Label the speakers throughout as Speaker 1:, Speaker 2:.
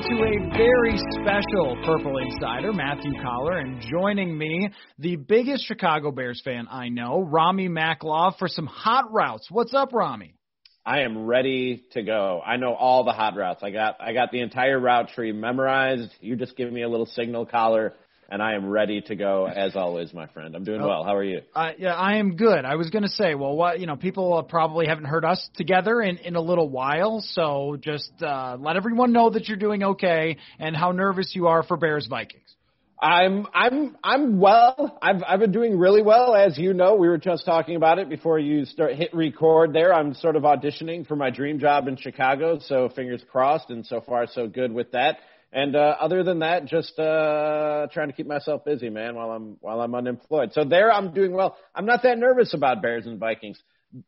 Speaker 1: Into a very special Purple Insider, Matthew Coller, and joining me, the biggest Chicago Bears fan I know, Rami Maklav, for some hot routes. What's up, Rami?
Speaker 2: I am ready to go. I know all the hot routes. I got I got the entire route tree memorized. You just give me a little signal Coller and I am ready to go as always, my friend. I'm doing well. How are you?
Speaker 1: Uh, yeah, I am good. I was going to say, well, what you know, people uh, probably haven't heard us together in in a little while, so just uh, let everyone know that you're doing okay and how nervous you are for Bears Vikings.
Speaker 2: I'm I'm I'm well. I've I've been doing really well, as you know. We were just talking about it before you start hit record. There, I'm sort of auditioning for my dream job in Chicago, so fingers crossed. And so far, so good with that. And uh, other than that, just uh, trying to keep myself busy, man, while I'm while I'm unemployed. So there, I'm doing well. I'm not that nervous about Bears and Vikings.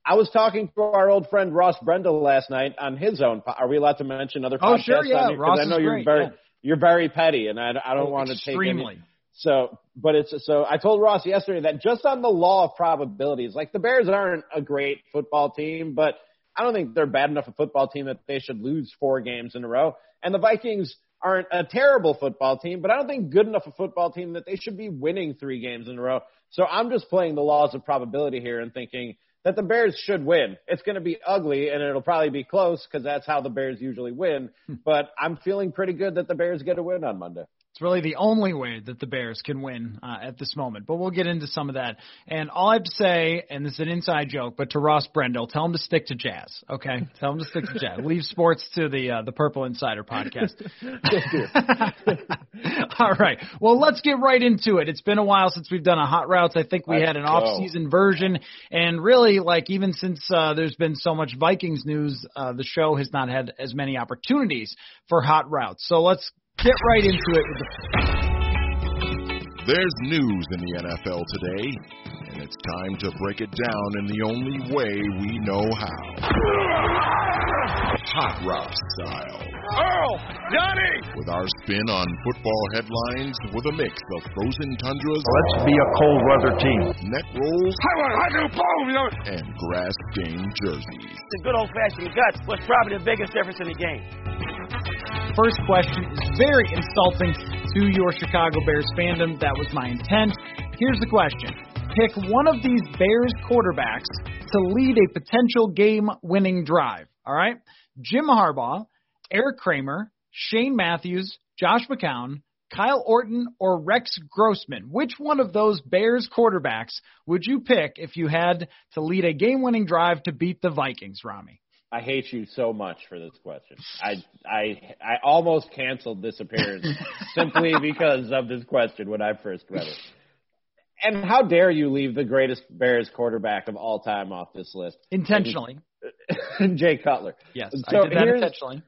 Speaker 2: I was talking to our old friend Ross Brendel last night on his own. Are we allowed to mention other
Speaker 1: oh,
Speaker 2: podcasts?
Speaker 1: sure, yeah.
Speaker 2: On
Speaker 1: Ross
Speaker 2: I know you're
Speaker 1: great,
Speaker 2: very
Speaker 1: yeah.
Speaker 2: you're very petty, and I, I don't
Speaker 1: oh,
Speaker 2: want to take
Speaker 1: extremely.
Speaker 2: any. So, but it's so I told Ross yesterday that just on the law of probabilities, like the Bears aren't a great football team, but I don't think they're bad enough a football team that they should lose four games in a row. And the Vikings aren't a terrible football team, but I don't think good enough a football team that they should be winning three games in a row. So I'm just playing the laws of probability here and thinking that the Bears should win. It's going to be ugly and it'll probably be close because that's how the Bears usually win. Hmm. but I'm feeling pretty good that the Bears get a win on Monday.
Speaker 1: It's really the only way that the Bears can win uh, at this moment. But we'll get into some of that. And all I have to say, and this is an inside joke, but to Ross Brendel, tell him to stick to jazz. Okay, tell him to stick to jazz. Leave sports to the uh, the Purple Insider podcast. all right. Well, let's get right into it. It's been a while since we've done a hot routes. I think we
Speaker 2: Let's
Speaker 1: had an off season version, and really, like even since uh, there's been so much Vikings news, uh, the show has not had as many opportunities for hot routes. So let's get right into it with the
Speaker 3: There's news in the NFL today, and it's time to break it down in the only way we know how. Hot Route style.
Speaker 4: Earl! Johnny!
Speaker 3: With our spin on football headlines with a mix of frozen tundras,
Speaker 5: Let's be a cold weather team.
Speaker 3: neck rolls,
Speaker 4: I want I do boom, you know.
Speaker 3: and grass game jerseys.
Speaker 6: The good old fashioned guts was probably the biggest difference in the game.
Speaker 1: First question is very insulting to your Chicago Bears fandom. That was my intent. Here's the question Pick one of these Bears quarterbacks to lead a potential game winning drive. All right. Jim Harbaugh, Eric Kramer, Shane Matthews, Josh McCown, Kyle Orton, or Rex Grossman? Which one of those Bears quarterbacks would you pick if you had to lead a game winning drive to beat the Vikings, Rami?
Speaker 2: I hate you so much for this question. I I I almost canceled this appearance simply because of this question when I first read it. And how dare you leave the greatest Bears quarterback of all time off this list?
Speaker 1: Intentionally.
Speaker 2: Jay Cutler.
Speaker 1: Yes,
Speaker 2: so
Speaker 1: I did that intentionally.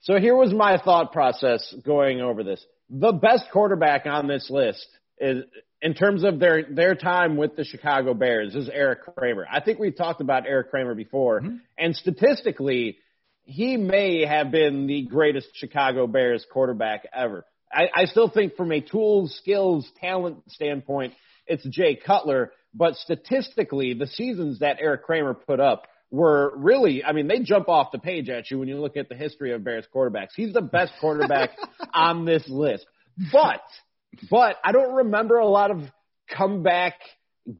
Speaker 2: So here was my thought process going over this. The best quarterback on this list is in terms of their their time with the Chicago Bears is Eric Kramer. I think we've talked about Eric Kramer before, mm-hmm. and statistically, he may have been the greatest Chicago Bears quarterback ever. I, I still think from a tools, skills, talent standpoint, it's Jay Cutler, but statistically, the seasons that Eric Kramer put up were really, I mean, they jump off the page at you when you look at the history of Bears quarterbacks. He's the best quarterback on this list. But, but I don't remember a lot of comeback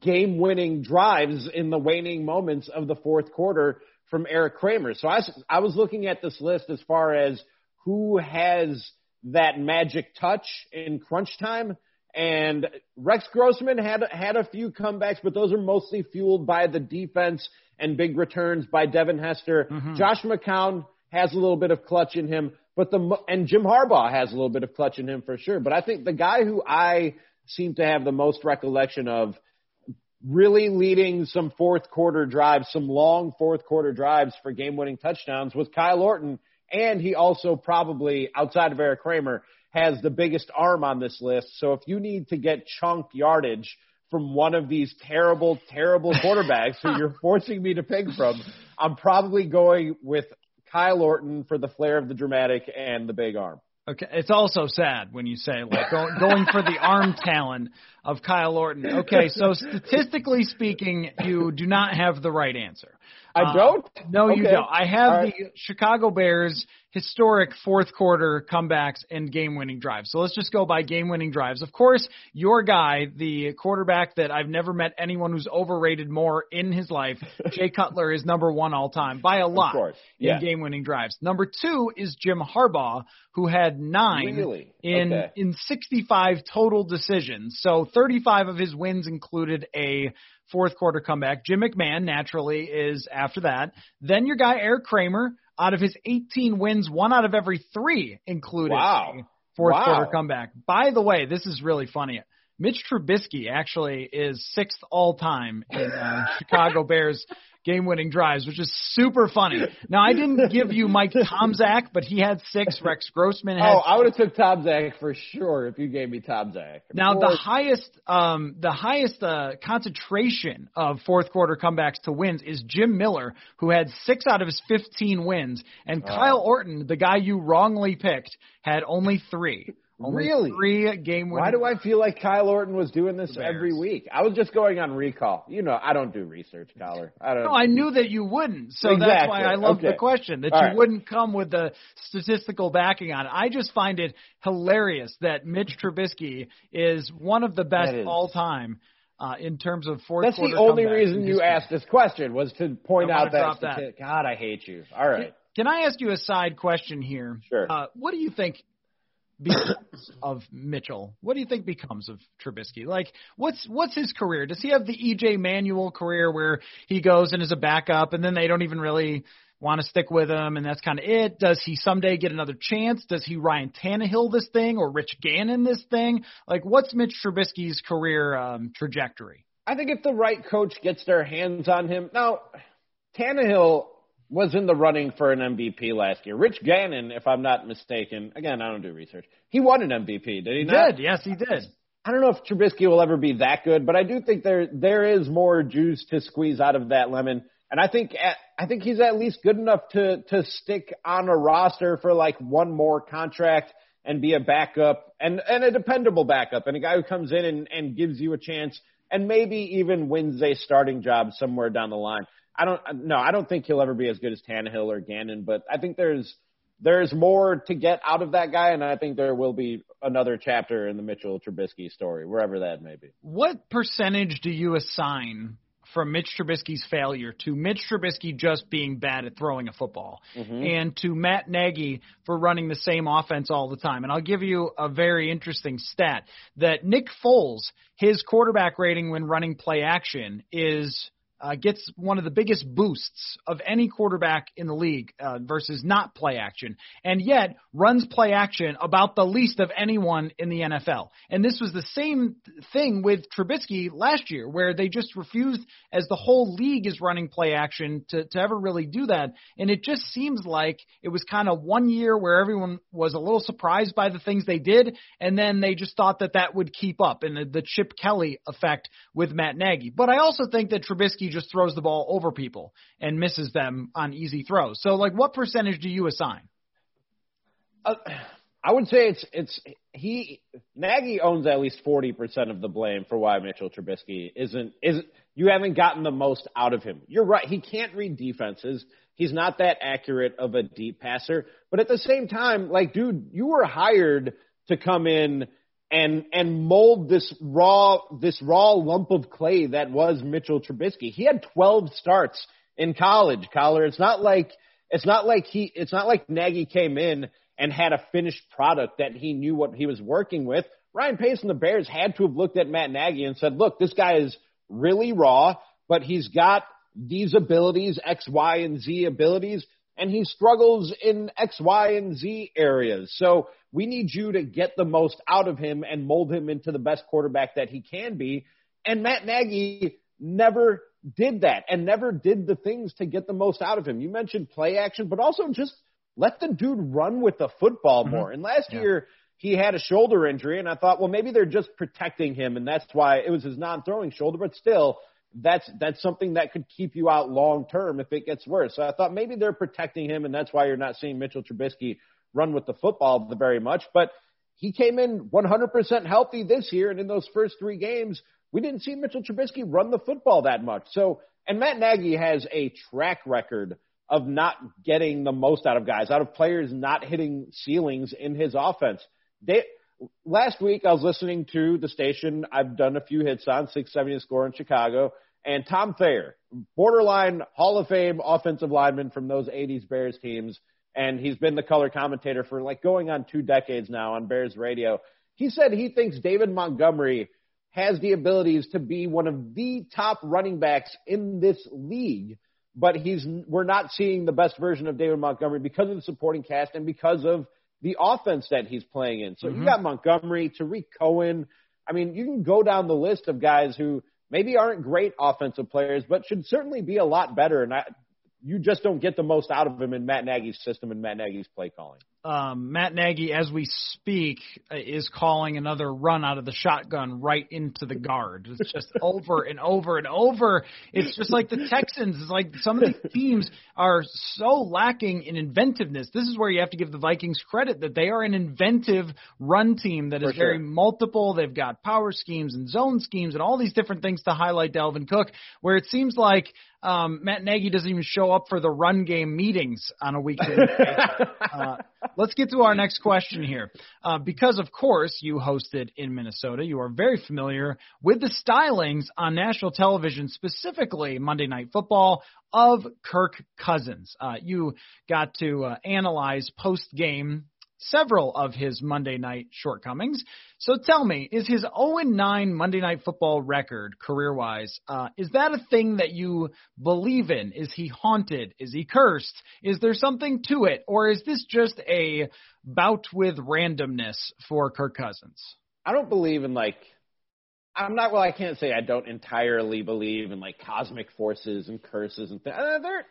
Speaker 2: game winning drives in the waning moments of the fourth quarter from Eric Kramer. So I, I was looking at this list as far as who has that magic touch in crunch time. And Rex Grossman had had a few comebacks, but those are mostly fueled by the defense and big returns by Devin Hester. Mm-hmm. Josh McCown has a little bit of clutch in him, but the and Jim Harbaugh has a little bit of clutch in him for sure. But I think the guy who I seem to have the most recollection of really leading some fourth quarter drives, some long fourth quarter drives for game winning touchdowns was Kyle Orton. And he also probably, outside of Eric Kramer, has the biggest arm on this list. So if you need to get chunk yardage from one of these terrible, terrible quarterbacks who you're forcing me to pick from, I'm probably going with Kyle Orton for the flair of the dramatic and the big arm.
Speaker 1: Okay, it's also sad when you say like go, going for the arm talent of Kyle Orton. Okay, so statistically speaking, you do not have the right answer.
Speaker 2: I don't.
Speaker 1: Uh, no, okay. you don't. I have right. the Chicago Bears historic fourth quarter comebacks and game winning drives. So let's just go by game winning drives. Of course, your guy, the quarterback that I've never met anyone who's overrated more in his life, Jay Cutler, is number one all time by a lot
Speaker 2: yeah.
Speaker 1: in game winning drives. Number two is Jim Harbaugh, who had nine
Speaker 2: really?
Speaker 1: in
Speaker 2: okay.
Speaker 1: in 65 total decisions. So 35 of his wins included a fourth quarter comeback. Jim McMahon naturally is after that. Then your guy Eric Kramer out of his 18 wins, one out of every three included
Speaker 2: wow.
Speaker 1: fourth
Speaker 2: wow.
Speaker 1: quarter comeback. By the way, this is really funny. Mitch Trubisky actually is sixth all time in uh, Chicago Bears game winning drives, which is super funny. Now I didn't give you Mike Tomczak, but he had six. Rex Grossman had
Speaker 2: Oh, I would have took Tomczak for sure if you gave me Tomczak.
Speaker 1: Now the highest um the highest uh concentration of fourth quarter comebacks to wins is Jim Miller, who had six out of his fifteen wins, and Kyle Orton, the guy you wrongly picked, had only three. Only
Speaker 2: really?
Speaker 1: Three game
Speaker 2: Why do I feel like Kyle Orton was doing this every week? I was just going on recall. You know, I don't do research, Coller. I don't.
Speaker 1: No, I knew that you wouldn't. So
Speaker 2: exactly.
Speaker 1: that's why I love
Speaker 2: okay.
Speaker 1: the question that
Speaker 2: All
Speaker 1: you
Speaker 2: right.
Speaker 1: wouldn't come with the statistical backing on it. I just find it hilarious that Mitch Trubisky is one of the best all time. Uh, in terms of fourth
Speaker 2: That's the only reason you asked this question was to point out that,
Speaker 1: that.
Speaker 2: God, I hate you. All right.
Speaker 1: Can I ask you a side question here?
Speaker 2: Sure.
Speaker 1: Uh, what do you think becomes of Mitchell? What do you think becomes of Trubisky? Like, what's what's his career? Does he have the EJ Manuel career where he goes and is a backup, and then they don't even really want to stick with him, and that's kind of it? Does he someday get another chance? Does he Ryan Tannehill this thing or Rich Gannon this thing? Like, what's Mitch Trubisky's career um, trajectory?
Speaker 2: I think if the right coach gets their hands on him, now Tannehill was in the running for an MVP last year. Rich Gannon, if I'm not mistaken, again I don't do research. He won an MVP, did he,
Speaker 1: He
Speaker 2: not?
Speaker 1: did, yes, he did.
Speaker 2: I don't know if Trubisky will ever be that good, but I do think there there is more juice to squeeze out of that lemon. And I think at, I think he's at least good enough to to stick on a roster for like one more contract and be a backup and and a dependable backup and a guy who comes in and, and gives you a chance and maybe even wins a starting job somewhere down the line. I don't no, I don't think he'll ever be as good as Tannehill or Gannon, but I think there's there's more to get out of that guy, and I think there will be another chapter in the Mitchell Trubisky story, wherever that may be.
Speaker 1: What percentage do you assign from Mitch Trubisky's failure to Mitch Trubisky just being bad at throwing a football,
Speaker 2: Mhm.
Speaker 1: and to Matt Nagy for running the same offense all the time. And I'll give you a very interesting stat that Nick Foles, his quarterback rating when running play action is uh, gets one of the biggest boosts of any quarterback in the league uh, versus not play action, and yet runs play action about the least of anyone in the NFL. And this was the same thing with Trubisky last year, where they just refused, as the whole league is running play action, to, to ever really do that. And it just seems like it was kind of one year where everyone was a little surprised by the things they did, and then they just thought that that would keep up, and the, the Chip Kelly effect with Matt Nagy. But I also think that Trubisky just throws the ball over people and misses them on easy throws. So, like, what percentage do you assign?
Speaker 2: Uh, I would say it's it's he Nagy owns at least forty percent of the blame for why Mitchell Trubisky isn't is you haven't gotten the most out of him. You're right. He can't read defenses. He's not that accurate of a deep passer. But at the same time, like, dude, you were hired to come in and and mold this raw this raw lump of clay that was Mitchell Trubisky. He had 12 starts in college, Coller. It's not like it's not like he it's not like Nagy came in and had a finished product that he knew what he was working with. Ryan Pace and the Bears had to have looked at Matt Nagy and said, "Look, this guy is really raw, but he's got these abilities, X, Y, and Z abilities, and he struggles in X, Y, and Z areas. So we need you to get the most out of him and mold him into the best quarterback that he can be. And Matt Nagy never did that and never did the things to get the most out of him. You mentioned play action, but also just let the dude run with the football mm-hmm. more. And last
Speaker 1: Yeah.
Speaker 2: year, he had a shoulder injury, and I thought, well, maybe they're just protecting him, and that's why it was his non-throwing shoulder. But still, that's that's something that could keep you out long term if it gets worse. So I thought maybe they're protecting him, and that's why you're not seeing Mitchell Trubisky run with the football very much. But he came in 100% healthy this year, and in those first three games, we didn't see Mitchell Trubisky run the football that much. So, and Matt Nagy has a track record of not getting the most out of guys, out of players not hitting ceilings in his offense. They, last week I was listening to the station I've done a few hits on, 670 score in Chicago, and Tom Thayer, borderline Hall of Fame offensive lineman from those 80s Bears teams, and he's been the color commentator for like going on two decades now on Bears radio. He said he thinks David Montgomery has the abilities to be one of the top running backs in this league, but he's we're not seeing the best version of David Montgomery because of the supporting cast and because of the offense that he's playing in. So
Speaker 1: Mhm.
Speaker 2: you got Montgomery, Tarik Cohen. I mean, you can go down the list of guys who maybe aren't great offensive players, but should certainly be a lot better. And I, you just don't get the most out of him in Matt Nagy's system and Matt Nagy's play calling.
Speaker 1: Um, Matt Nagy, as we speak, uh, is calling another run out of the shotgun right into the guard. It's just over and over and over. It's just like the Texans. It's like some of these teams are so lacking in inventiveness. This is where you have to give the Vikings credit that they are an inventive run team that is
Speaker 2: sure.
Speaker 1: very multiple. They've got power schemes and zone schemes and all these different things to highlight Dalvin Cook, where it seems like um, Matt Nagy doesn't even show up for the run game meetings on a weekly. Uh, let's get to our next question here. Uh, because, of course, you hosted in Minnesota, you are very familiar with the stylings on national television, specifically Monday Night Football, of Kirk Cousins. Uh, you got to uh, analyze post game several of his Monday night shortcomings. So tell me, is his 0 9 Monday Night Football record, career wise, uh, is that a thing that you believe in? Is he haunted? Is he cursed? Is there something to it? Or is this just a bout with randomness for Kirk Cousins?
Speaker 2: I don't believe in like I'm not well I can't say I don't entirely believe in like cosmic forces and curses and things. Uh, there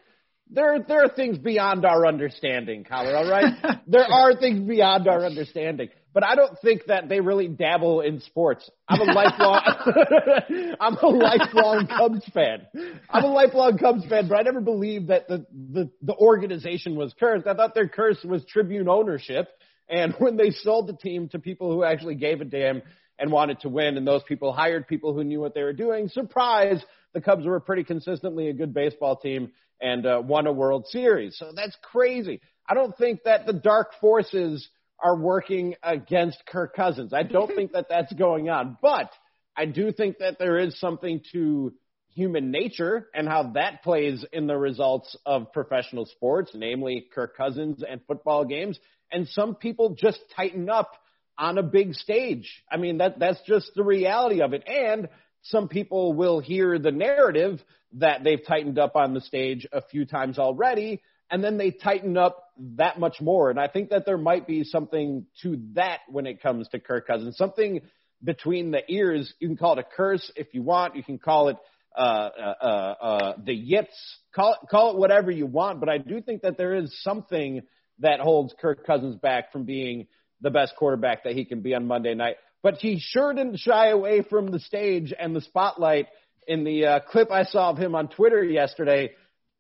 Speaker 2: there there are things beyond our understanding, Coller, all right? there are things beyond our understanding. But I don't think that they really dabble in sports. I'm a lifelong I'm a lifelong Cubs fan. I'm a lifelong Cubs fan, but I never believed that the, the, the organization was cursed. I thought their curse was Tribune ownership. And when they sold the team to people who actually gave a damn and wanted to win, and those people hired people who knew what they were doing, surprise, the Cubs were pretty consistently a good baseball team and uh, won a World Series. So that's crazy. I don't think that the dark forces are working against Kirk Cousins. I don't think that that's going on, but I do think that there is something to human nature and how that plays in the results of professional sports, namely Kirk Cousins and football games. And some people just tighten up on a big stage. I mean, that, that's just the reality of it. And some people will hear the narrative that they've tightened up on the stage a few times already, and then they tighten up that much more. And I think that there might be something to that when it comes to Kirk Cousins, something between the ears. You can call it a curse if you want. You can call it uh, uh, uh, uh the yips. Call it, call it whatever you want. But I do think that there is something that holds Kirk Cousins back from being the best quarterback that he can be on Monday night. But he sure didn't shy away from the stage and the spotlight in the uh, clip I saw of him on Twitter yesterday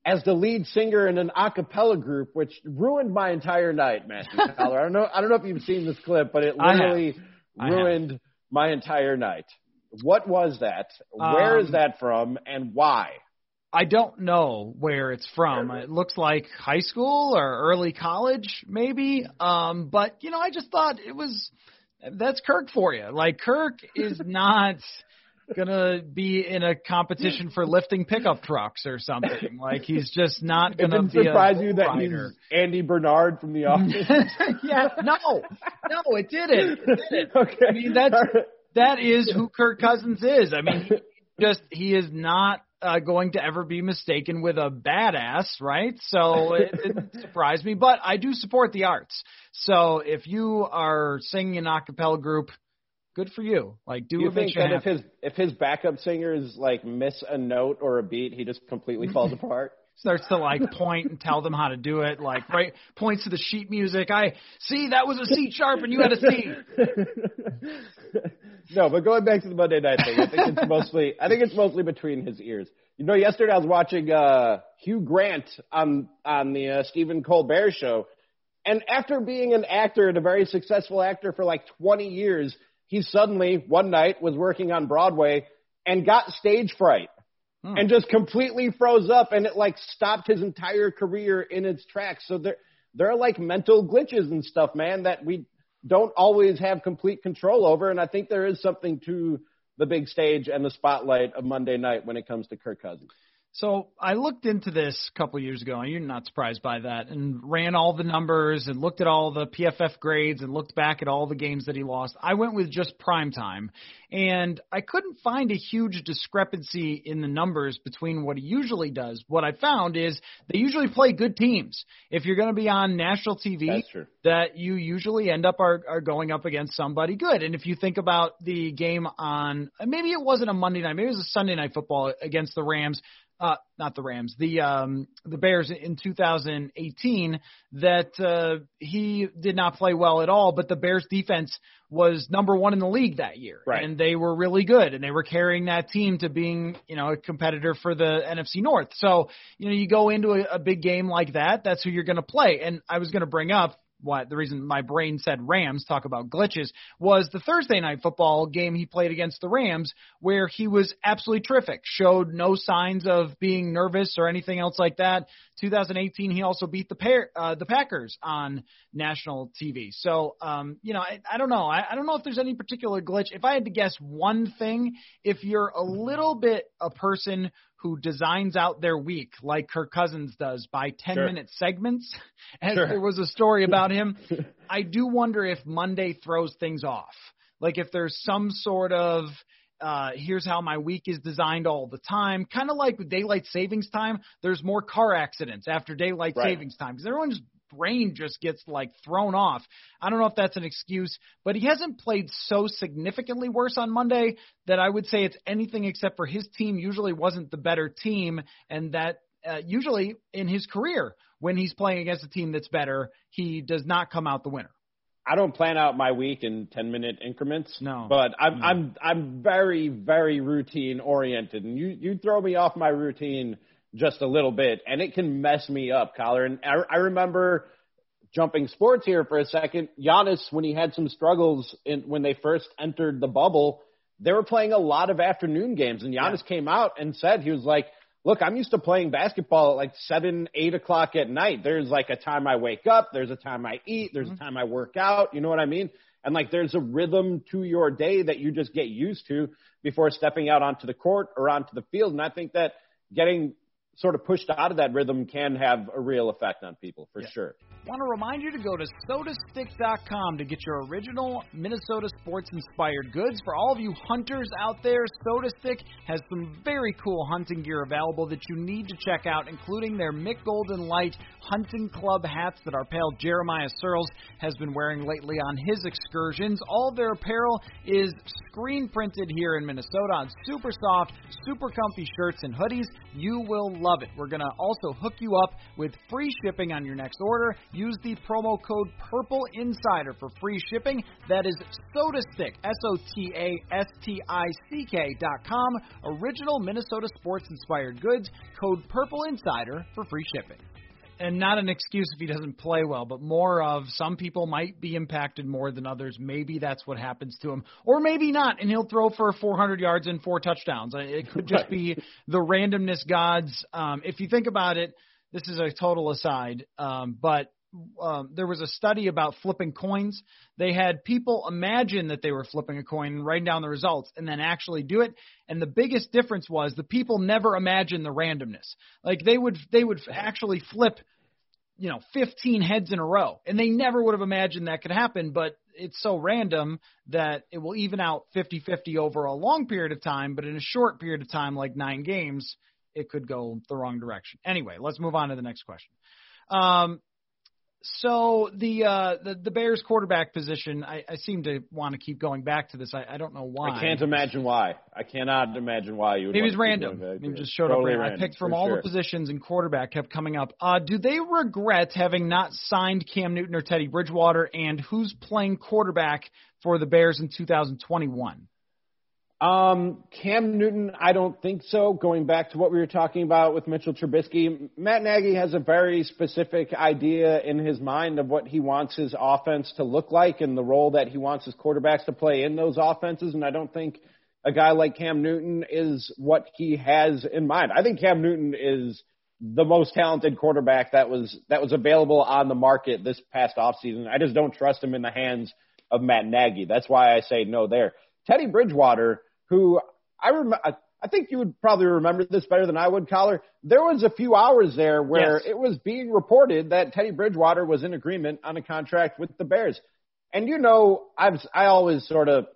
Speaker 2: as the lead singer in an a cappella group, which ruined my entire night, Matthew Coller. I don't know. I don't know if you've seen this clip, but it literally ruined my entire night. What was that? Where um, is that from, and why?
Speaker 1: I don't know where it's from. It looks like high school or early college, maybe. Um, but you know, I just thought it was that's Kirk for you. Like Kirk is not gonna be in a competition for lifting pickup trucks or something. Like he's just not gonna
Speaker 2: it
Speaker 1: be
Speaker 2: surprise
Speaker 1: a
Speaker 2: you that
Speaker 1: rider.
Speaker 2: he's Andy Bernard from The Office.
Speaker 1: yeah, no, no, it didn't. It didn't.
Speaker 2: Okay.
Speaker 1: I mean that's that is who Kirk Cousins is. I mean, he just he is not uh, going to ever be mistaken with a badass, right? So it didn't surprise me, but I do support the arts. So if you are singing an a cappella group, good for you. Like, do,
Speaker 2: do you think that
Speaker 1: happy.
Speaker 2: if his if his backup singers like miss a note or a beat, he just completely falls apart?
Speaker 1: Starts to like point and tell them how to do it. Like, right, points to the sheet music. I see that was a C sharp and you had a C.
Speaker 2: no, but going back to the Monday night thing, I think it's mostly I think it's mostly between his ears. You know, yesterday I was watching uh Hugh Grant on on the uh, Stephen Colbert show, and after being an actor and a very successful actor for like 20 years, he suddenly one night was working on Broadway and got stage fright hmm. and just completely froze up and it like stopped his entire career in its tracks. So there there are like mental glitches and stuff, man, that we don't always have complete control over and I think there is something to the big stage and the spotlight of Monday night when it comes to Kirk Cousins.
Speaker 1: So I looked into this a couple of years ago, and you're not surprised by that, and ran all the numbers and looked at all the PFF grades and looked back at all the games that he lost. I went with just prime time, and I couldn't find a huge discrepancy in the numbers between what he usually does. What I found is they usually play good teams. If you're going to be on national TV, that you usually end up are, are going up against somebody good. And if you think about the game on maybe it wasn't a Monday night, maybe it was a Sunday night football against the Rams uh, not the Rams, the um, the Bears in 2018 that uh, he did not play well at all, but the Bears defense was number one in the league that year,
Speaker 2: right.
Speaker 1: and they were really good, and they were carrying that team to being you know a competitor for the NFC North. So you know you go into a, a big game like that, that's who you're going to play. And I was going to bring up what the reason my brain said Rams, talk about glitches, was the Thursday night football game he played against the Rams, where he was absolutely terrific, showed no signs of being nervous or anything else like that. 2018, he also beat the pair, uh, the Packers on national TV. So, um, you know, I, I don't know. I, I don't know if there's any particular glitch. If I had to guess one thing, if you're a little bit a person who designs out their week like Kirk Cousins does by 10 sure. minute segments, as sure. there was a story about him. I do wonder if Monday throws things off. Like if there's some sort of uh, here's how my week is designed all the time. Kind of like with daylight savings time, there's more car accidents after daylight right. savings time because everyone's brain just gets like thrown off. I don't know if that's an excuse, but he hasn't played so significantly worse on Monday that I would say it's anything except for his team usually wasn't the better team, and that uh, usually in his career when he's playing against a team that's better, he does not come out the winner.
Speaker 2: I don't plan out my week in 10 minute increments.
Speaker 1: No.
Speaker 2: But I'm
Speaker 1: no.
Speaker 2: I'm I'm very very routine oriented and you you throw me off my routine just a little bit, and it can mess me up, Coller. And I, I remember jumping sports here for a second. Giannis, when he had some struggles in, when they first entered the bubble, they were playing a lot of afternoon games, and Giannis yeah. came out and said he was like, look, I'm used to playing basketball at like seven, eight o'clock at night. There's like a time I wake up, there's a time I eat, there's a mm-hmm. time I work out. You know what I mean? And like there's a rhythm to your day that you just get used to before stepping out onto the court or onto the field. And I think that getting sort of pushed out of that rhythm can have a real effect on people for yeah. sure.
Speaker 1: Want to remind you to go to sotastick.com to get your original Minnesota sports inspired goods. For all of you hunters out there, SotaStick has some very cool hunting gear available that you need to check out, including their Mick Golden Light hunting club hats that our pal Jeremiah Searles has been wearing lately on his excursions. All their apparel is screen printed here in Minnesota on super soft, super comfy shirts and hoodies. You will love it. We're going to also hook you up with free shipping on your next order. Use the promo code Purple Insider for free shipping. That is SotaStick, S O T A S T I C K dot com. Original Minnesota sports inspired goods. Code Purple Insider for free shipping and not an excuse if he doesn't play well, but more of some people might be impacted more than others. Maybe that's what happens to him, or maybe not, and he'll throw for 400 yards and four touchdowns. It could just be the randomness gods. Um, if you think about it, this is a total aside, um, but um, there was a study about flipping coins. They had people imagine that they were flipping a coin and writing down the results and then actually do it. And the biggest difference was the people never imagined the randomness. Like they would they would actually flip, you know, 15 heads in a row, and they never would have imagined that could happen. But it's so random that it will even out 50-50 over a long period of time, but in a short period of time, like nine games, it could go the wrong direction. Anyway, let's move on to the next question. Um, so the uh, the the Bears quarterback position, I, I seem to want to keep going back to this. I, I don't know why.
Speaker 2: I can't imagine why. I cannot imagine why you would.
Speaker 1: It was random. Maybe just showed totally up. Random, I picked from all sure. the positions, and quarterback kept coming up. Uh, do they regret having not signed Cam Newton or Teddy Bridgewater? And who's playing quarterback for the Bears in 2021?
Speaker 2: Um, Cam Newton, I don't think so. Going back to what we were talking about with Mitchell Trubisky, Matt Nagy has a very specific idea in his mind of what he wants his offense to look like and the role that he wants his quarterbacks to play in those offenses. And I don't think a guy like Cam Newton is what he has in mind. I think Cam Newton is the most talented quarterback that was that was available on the market this past offseason. I just don't trust him in the hands of Matt Nagy. That's why I say no there. Teddy Bridgewater who I remember. I think you would probably remember this better than I would, Coller. There was a few hours there where yes. it was being reported that Teddy Bridgewater was in agreement on a contract with the Bears. And you know, I've I always sort of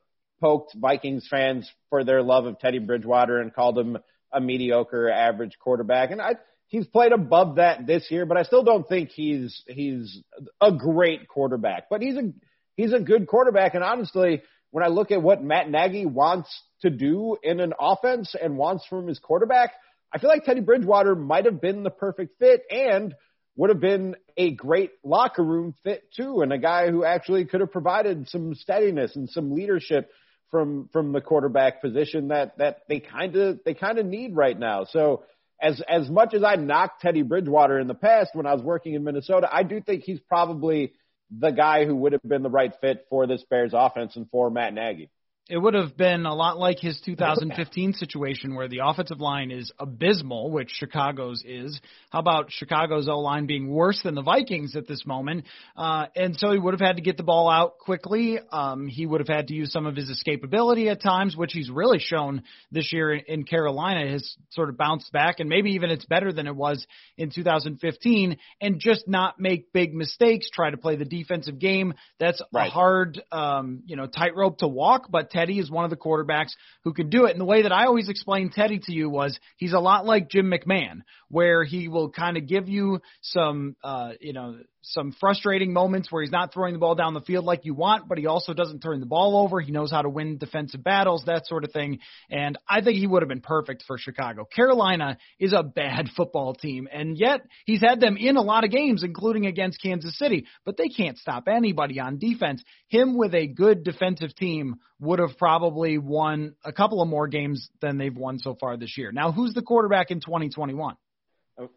Speaker 2: poked Vikings fans for their love of Teddy Bridgewater and called him a mediocre average quarterback. And I he's played above that this year, but I still don't think he's he's a great quarterback. But he's a he's a good quarterback and honestly, when I look at what Matt Nagy wants to do in an offense and wants from his quarterback, I feel like Teddy Bridgewater might have been the perfect fit and would have been a great locker room fit too, and a guy who actually could have provided some steadiness and some leadership from from the quarterback position that that they kind of they kind of need right now. So as as much as I knocked Teddy Bridgewater in the past when I was working in Minnesota, I do think he's probably the guy who would have been the right fit for this Bears offense and for Matt Nagy.
Speaker 1: It would have been a lot like his 2015 situation where the offensive line is abysmal, which Chicago's is. How about Chicago's O line being worse than the Vikings at this moment? Uh, and so he would have had to get the ball out quickly. Um, he would have had to use some of his escapability at times, which he's really shown this year in Carolina. Has sort of bounced back, and maybe even it's better than it was in 2015. And just not make big mistakes. Try to play the defensive game. That's right. a hard, um, you know, tightrope to walk, but Teddy is one of the quarterbacks who can do it. And the way that I always explained Teddy to you was he's a lot like Jim McMahon, where he will kind of give you some, uh, you know, some frustrating moments where he's not throwing the ball down the field like you want, but he also doesn't turn the ball over. He knows how to win defensive battles, that sort of thing. And I think he would have been perfect for Chicago. Carolina is a bad football team, and yet he's had them in a lot of games, including against Kansas City, but they can't stop anybody on defense. Him with a good defensive team would have probably won a couple of more games than they've won so far this year. Now, who's the quarterback in 2021?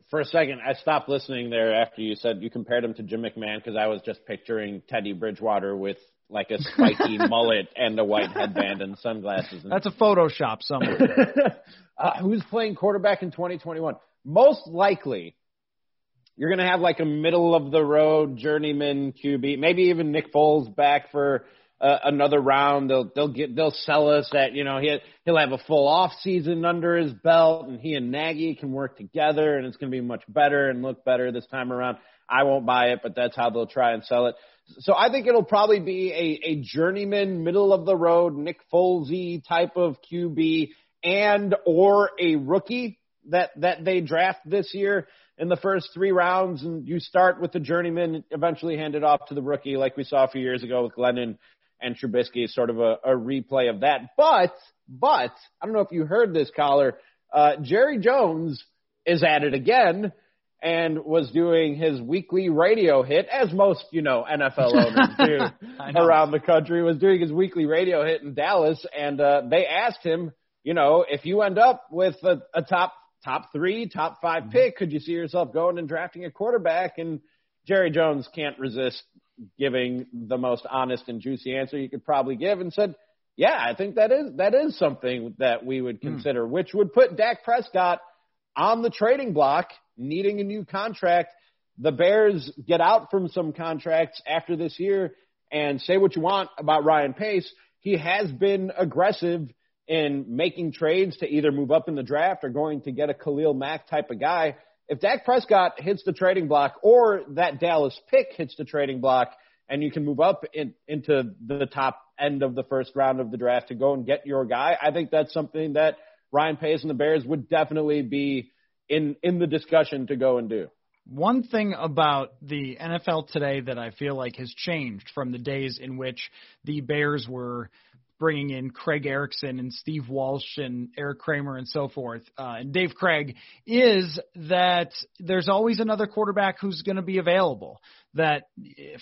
Speaker 2: For a second, I stopped listening there after you said you compared him to Jim McMahon because I was just picturing Teddy Bridgewater with like a spiky mullet and a white headband and sunglasses. And
Speaker 1: That's a Photoshop somewhere.
Speaker 2: uh, who's playing quarterback in 2021? Most likely, you're going to have like a middle of the road journeyman QB, maybe even Nick Foles back for uh, another round. They'll they'll get they'll sell us that you know he he'll have a full off season under his belt, and he and Nagy can work together, and it's going to be much better and look better this time around. I won't buy it, but that's how they'll try and sell it. So I think it'll probably be a, a journeyman, middle of the road, Nick Folesy type of QB, and or a rookie that that they draft this year in the first three rounds, and you start with the journeyman, eventually hand it off to the rookie, like we saw a few years ago with Glennon and Trubisky, is sort of a, a replay of that. But but I don't know if you heard this, Coller. Uh, Jerry Jones is at it again and was doing his weekly radio hit, as most, you know, NFL owners do around the country, was doing his weekly radio hit in Dallas. And uh, they asked him, you know, if you end up with a, a top top three, top five pick, could you see yourself going and drafting a quarterback? And Jerry Jones can't resist giving the most honest and juicy answer you could probably give and said, yeah, I think that is that is something that we would consider, mm. which would put Dak Prescott on the trading block needing a new contract. The Bears get out from some contracts after this year and say what you want about Ryan Pace. He has been aggressive in making trades to either move up in the draft or going to get a Khalil Mack type of guy. If Dak Prescott hits the trading block or that Dallas pick hits the trading block and you can move up in, into the top end of the first round of the draft to go and get your guy, I think that's something that Ryan Pace and the Bears would definitely be in in the discussion to go and do.
Speaker 1: One thing about the NFL today that I feel like has changed from the days in which the Bears were bringing in Craig Erickson and Steve Walsh and Eric Kramer and so forth, uh, and Dave Krieg, is that there's always another quarterback who's going to be available that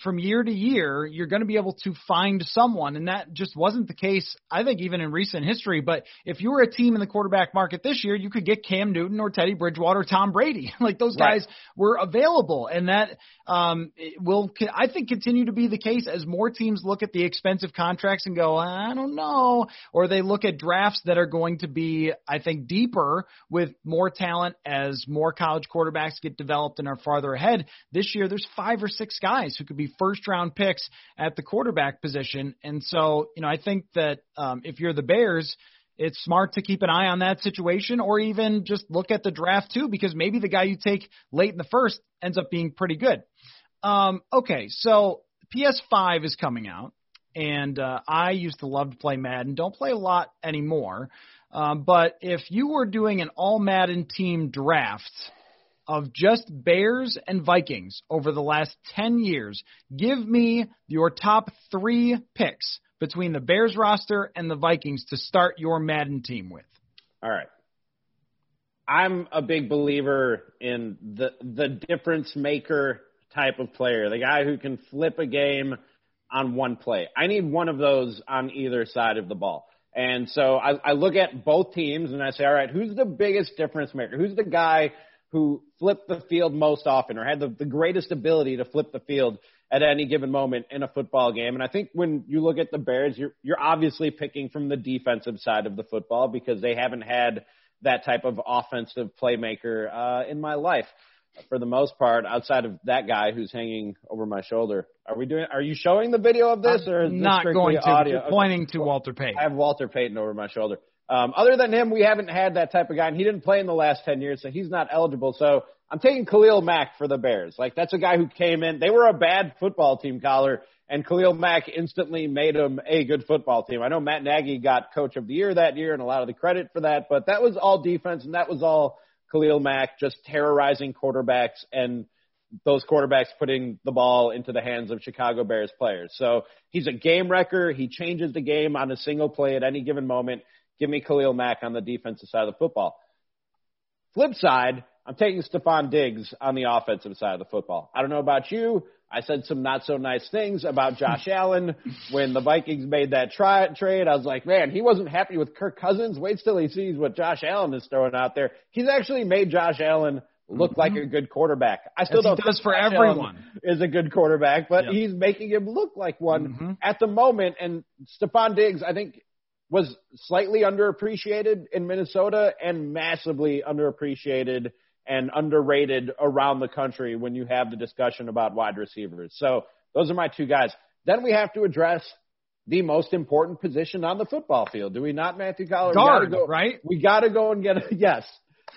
Speaker 1: from year to year, you're going to be able to find someone. And that just wasn't the case, I think, even in recent history. But if you were a team in the quarterback market this year, you could get Cam Newton or Teddy Bridgewater or Tom Brady. like those guys were available. And that um, will, I think, continue to be the case as more teams look at the expensive contracts and go, I don't know. Or they look at drafts that are going to be, I think, deeper with more talent as more college quarterbacks get developed and are farther ahead. This year, there's five or six six guys who could be first round picks at the quarterback position. And so, you know, I think that um, if you're the Bears, it's smart to keep an eye on that situation or even just look at the draft too, because maybe the guy you take late in the first ends up being pretty good. Um, okay, so PS5 is coming out, and uh, I used to love to play Madden. Don't play a lot anymore. Um, but if you were doing an all Madden team draft, of just Bears and Vikings over the last 10 years, give me your top three picks between the Bears roster and the Vikings to start your Madden team with.
Speaker 2: All right. I'm a big believer in the the difference maker type of player, the guy who can flip a game on one play. I need one of those on either side of the ball. And so I, I look at both teams and I say, all right, who's the biggest difference maker? Who's the guy who flipped the field most often or had the, the greatest ability to flip the field at any given moment in a football game. And I think when you look at the Bears, you're, you're obviously picking from the defensive side of the football because they haven't had that type of offensive playmaker uh, in my life for the most part, outside of that guy who's hanging over my shoulder. Are we doing? Are you showing the video of this, or is
Speaker 1: not going to?
Speaker 2: Audio?
Speaker 1: Pointing to Walter Payton.
Speaker 2: I have Walter Payton over my shoulder. Um, other than him, we haven't had that type of guy, and he didn't play in the last 10 years, so he's not eligible. So I'm taking Khalil Mack for the Bears. Like, that's a guy who came in. They were a bad football team, Coller, and Khalil Mack instantly made them a good football team. I know Matt Nagy got coach of the year that year and a lot of the credit for that, but that was all defense, and that was all Khalil Mack just terrorizing quarterbacks and those quarterbacks putting the ball into the hands of Chicago Bears players. So he's a game wrecker. He changes the game on a single play at any given moment. Give me Khalil Mack on the defensive side of the football. Flip side, I'm taking Stefon Diggs on the offensive side of the football. I don't know about you. I said some not so nice things about Josh Allen when the Vikings made that try trade. I was like, man, he wasn't happy with Kirk Cousins. Wait till he sees what Josh Allen is throwing out there. He's actually made Josh Allen look like a good quarterback. I still
Speaker 1: As he
Speaker 2: don't
Speaker 1: does
Speaker 2: think
Speaker 1: for
Speaker 2: Josh
Speaker 1: everyone.
Speaker 2: Allen is a good quarterback, but
Speaker 1: Yep.
Speaker 2: he's making him look like one
Speaker 1: Mhm.
Speaker 2: at the moment. And Stephon Diggs, I think, was slightly underappreciated in Minnesota and massively underappreciated and underrated around the country when you have the discussion about wide receivers. So those are my two guys. Then we have to address the most important position on the football field. Do we not, Matthew Coller? We gotta
Speaker 1: Guard,
Speaker 2: go-
Speaker 1: right?
Speaker 2: We got to go and get a yes,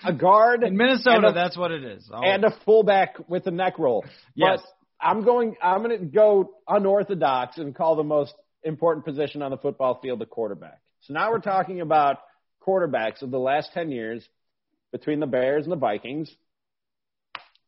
Speaker 2: a guard
Speaker 1: In Minnesota,
Speaker 2: a-
Speaker 1: that's what it is.
Speaker 2: And a fullback with a neck roll.
Speaker 1: Yes.
Speaker 2: But I'm going. I'm going to go unorthodox and call the most important position on the football field the quarterback. So now we're talking about quarterbacks of the last ten years between the Bears and the Vikings.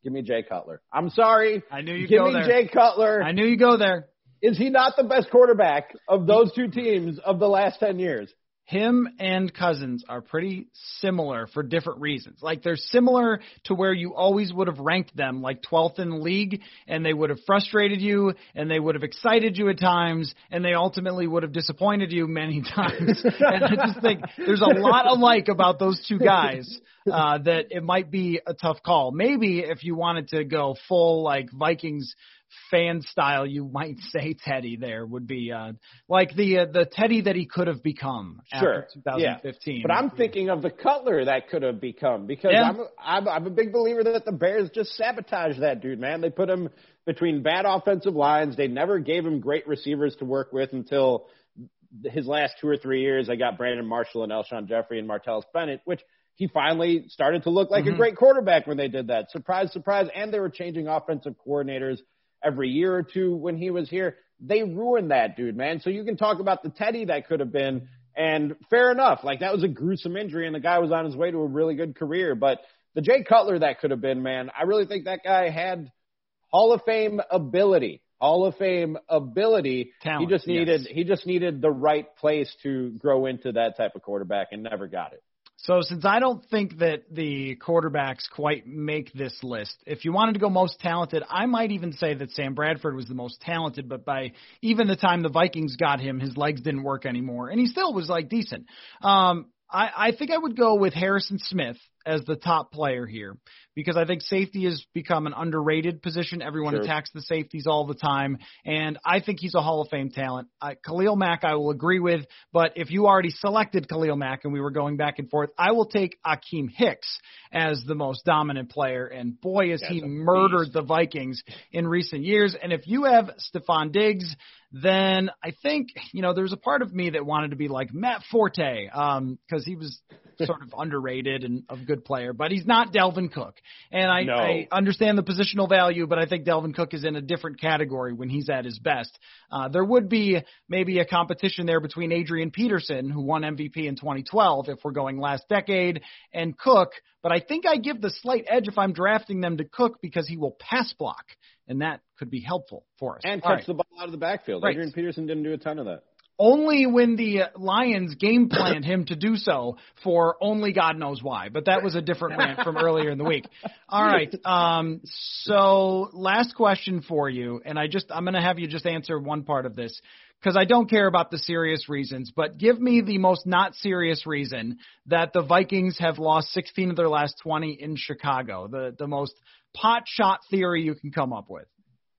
Speaker 2: Give me Jay Cutler. I'm sorry.
Speaker 1: I knew you'd
Speaker 2: Give me
Speaker 1: there.
Speaker 2: Jay Cutler.
Speaker 1: I knew you go there.
Speaker 2: Is he not the best quarterback of those two teams of the last ten years?
Speaker 1: Him and Cousins are pretty similar for different reasons. Like they're similar to where you always would have ranked them like 12th in the league and they would have frustrated you and they would have excited you at times and they ultimately would have disappointed you many times. and I just think there's a lot alike about those two guys uh that it might be a tough call. Maybe if you wanted to go full like Vikings fan style, you might say Teddy there would be uh, like the uh, the Teddy that he could have become
Speaker 2: Sure.
Speaker 1: after 2015.
Speaker 2: But I'm thinking of the Cutler that could have become because
Speaker 1: Yeah.
Speaker 2: I'm, I'm I'm a big believer that the Bears just sabotaged that dude, man. They put him between bad offensive lines. They never gave him great receivers to work with until his last two or three years. I got Brandon Marshall and Alshon Jeffery and Martellus Bennett, which he finally started to look like
Speaker 1: Mhm.
Speaker 2: a great quarterback when they did that. Surprise, surprise. And they were changing offensive coordinators every year or two when he was here. They ruined that dude, man. So you can talk about the Teddy that could have been, and fair enough. Like that was a gruesome injury, and the guy was on his way to a really good career. But the Jay Cutler that could have been, man, I really think that guy had Hall of Fame ability. Hall of Fame ability.
Speaker 1: Talent,
Speaker 2: he just needed
Speaker 1: yes.
Speaker 2: he just needed the right place to grow into that type of quarterback and never got it.
Speaker 1: So since I don't think that the quarterbacks quite make this list, if you wanted to go most talented, I might even say that Sam Bradford was the most talented, but by even the time the Vikings got him, his legs didn't work anymore, and he still was like decent. Um, I, I think I would go with Harrison Smith as the top player here because I think safety has become an underrated position. Everyone
Speaker 2: Sure.
Speaker 1: attacks the safeties all the time, and I think he's a Hall of Fame talent. Uh, Khalil Mack, I will agree with, but if you already selected Khalil Mack and we were going back and forth, I will take Akiem Hicks as the most dominant player, and boy, has he
Speaker 2: That's
Speaker 1: murdered the Vikings in recent years. And if you have Stefon Diggs, then I think you know there's a part of me that wanted to be like Matt Forte because he was sort of underrated and a good player, but he's not Dalvin Cook. And I,
Speaker 2: No.
Speaker 1: I understand the positional value, but I think Dalvin Cook is in a different category when he's at his best. Uh, there would be maybe a competition there between Adrian Peterson, who won MVP in 2012, if we're going last decade, and Cook. But I think I give the slight edge if I'm drafting them to Cook because he will pass block, and that could be helpful for us.
Speaker 2: And catch
Speaker 1: right.
Speaker 2: the ball out of the backfield.
Speaker 1: Right.
Speaker 2: Adrian Peterson didn't do a ton of that.
Speaker 1: Only when the uh, Lions game planned him to do so for only God knows why. But that was a different rant from earlier in the week. All right. Um, so last question for you, and I just I'm going to have you just answer one part of this because I don't care about the serious reasons, but give me the most not serious reason that the Vikings have lost 16 of their last 20 in Chicago. The the most pot shot theory you can come up with.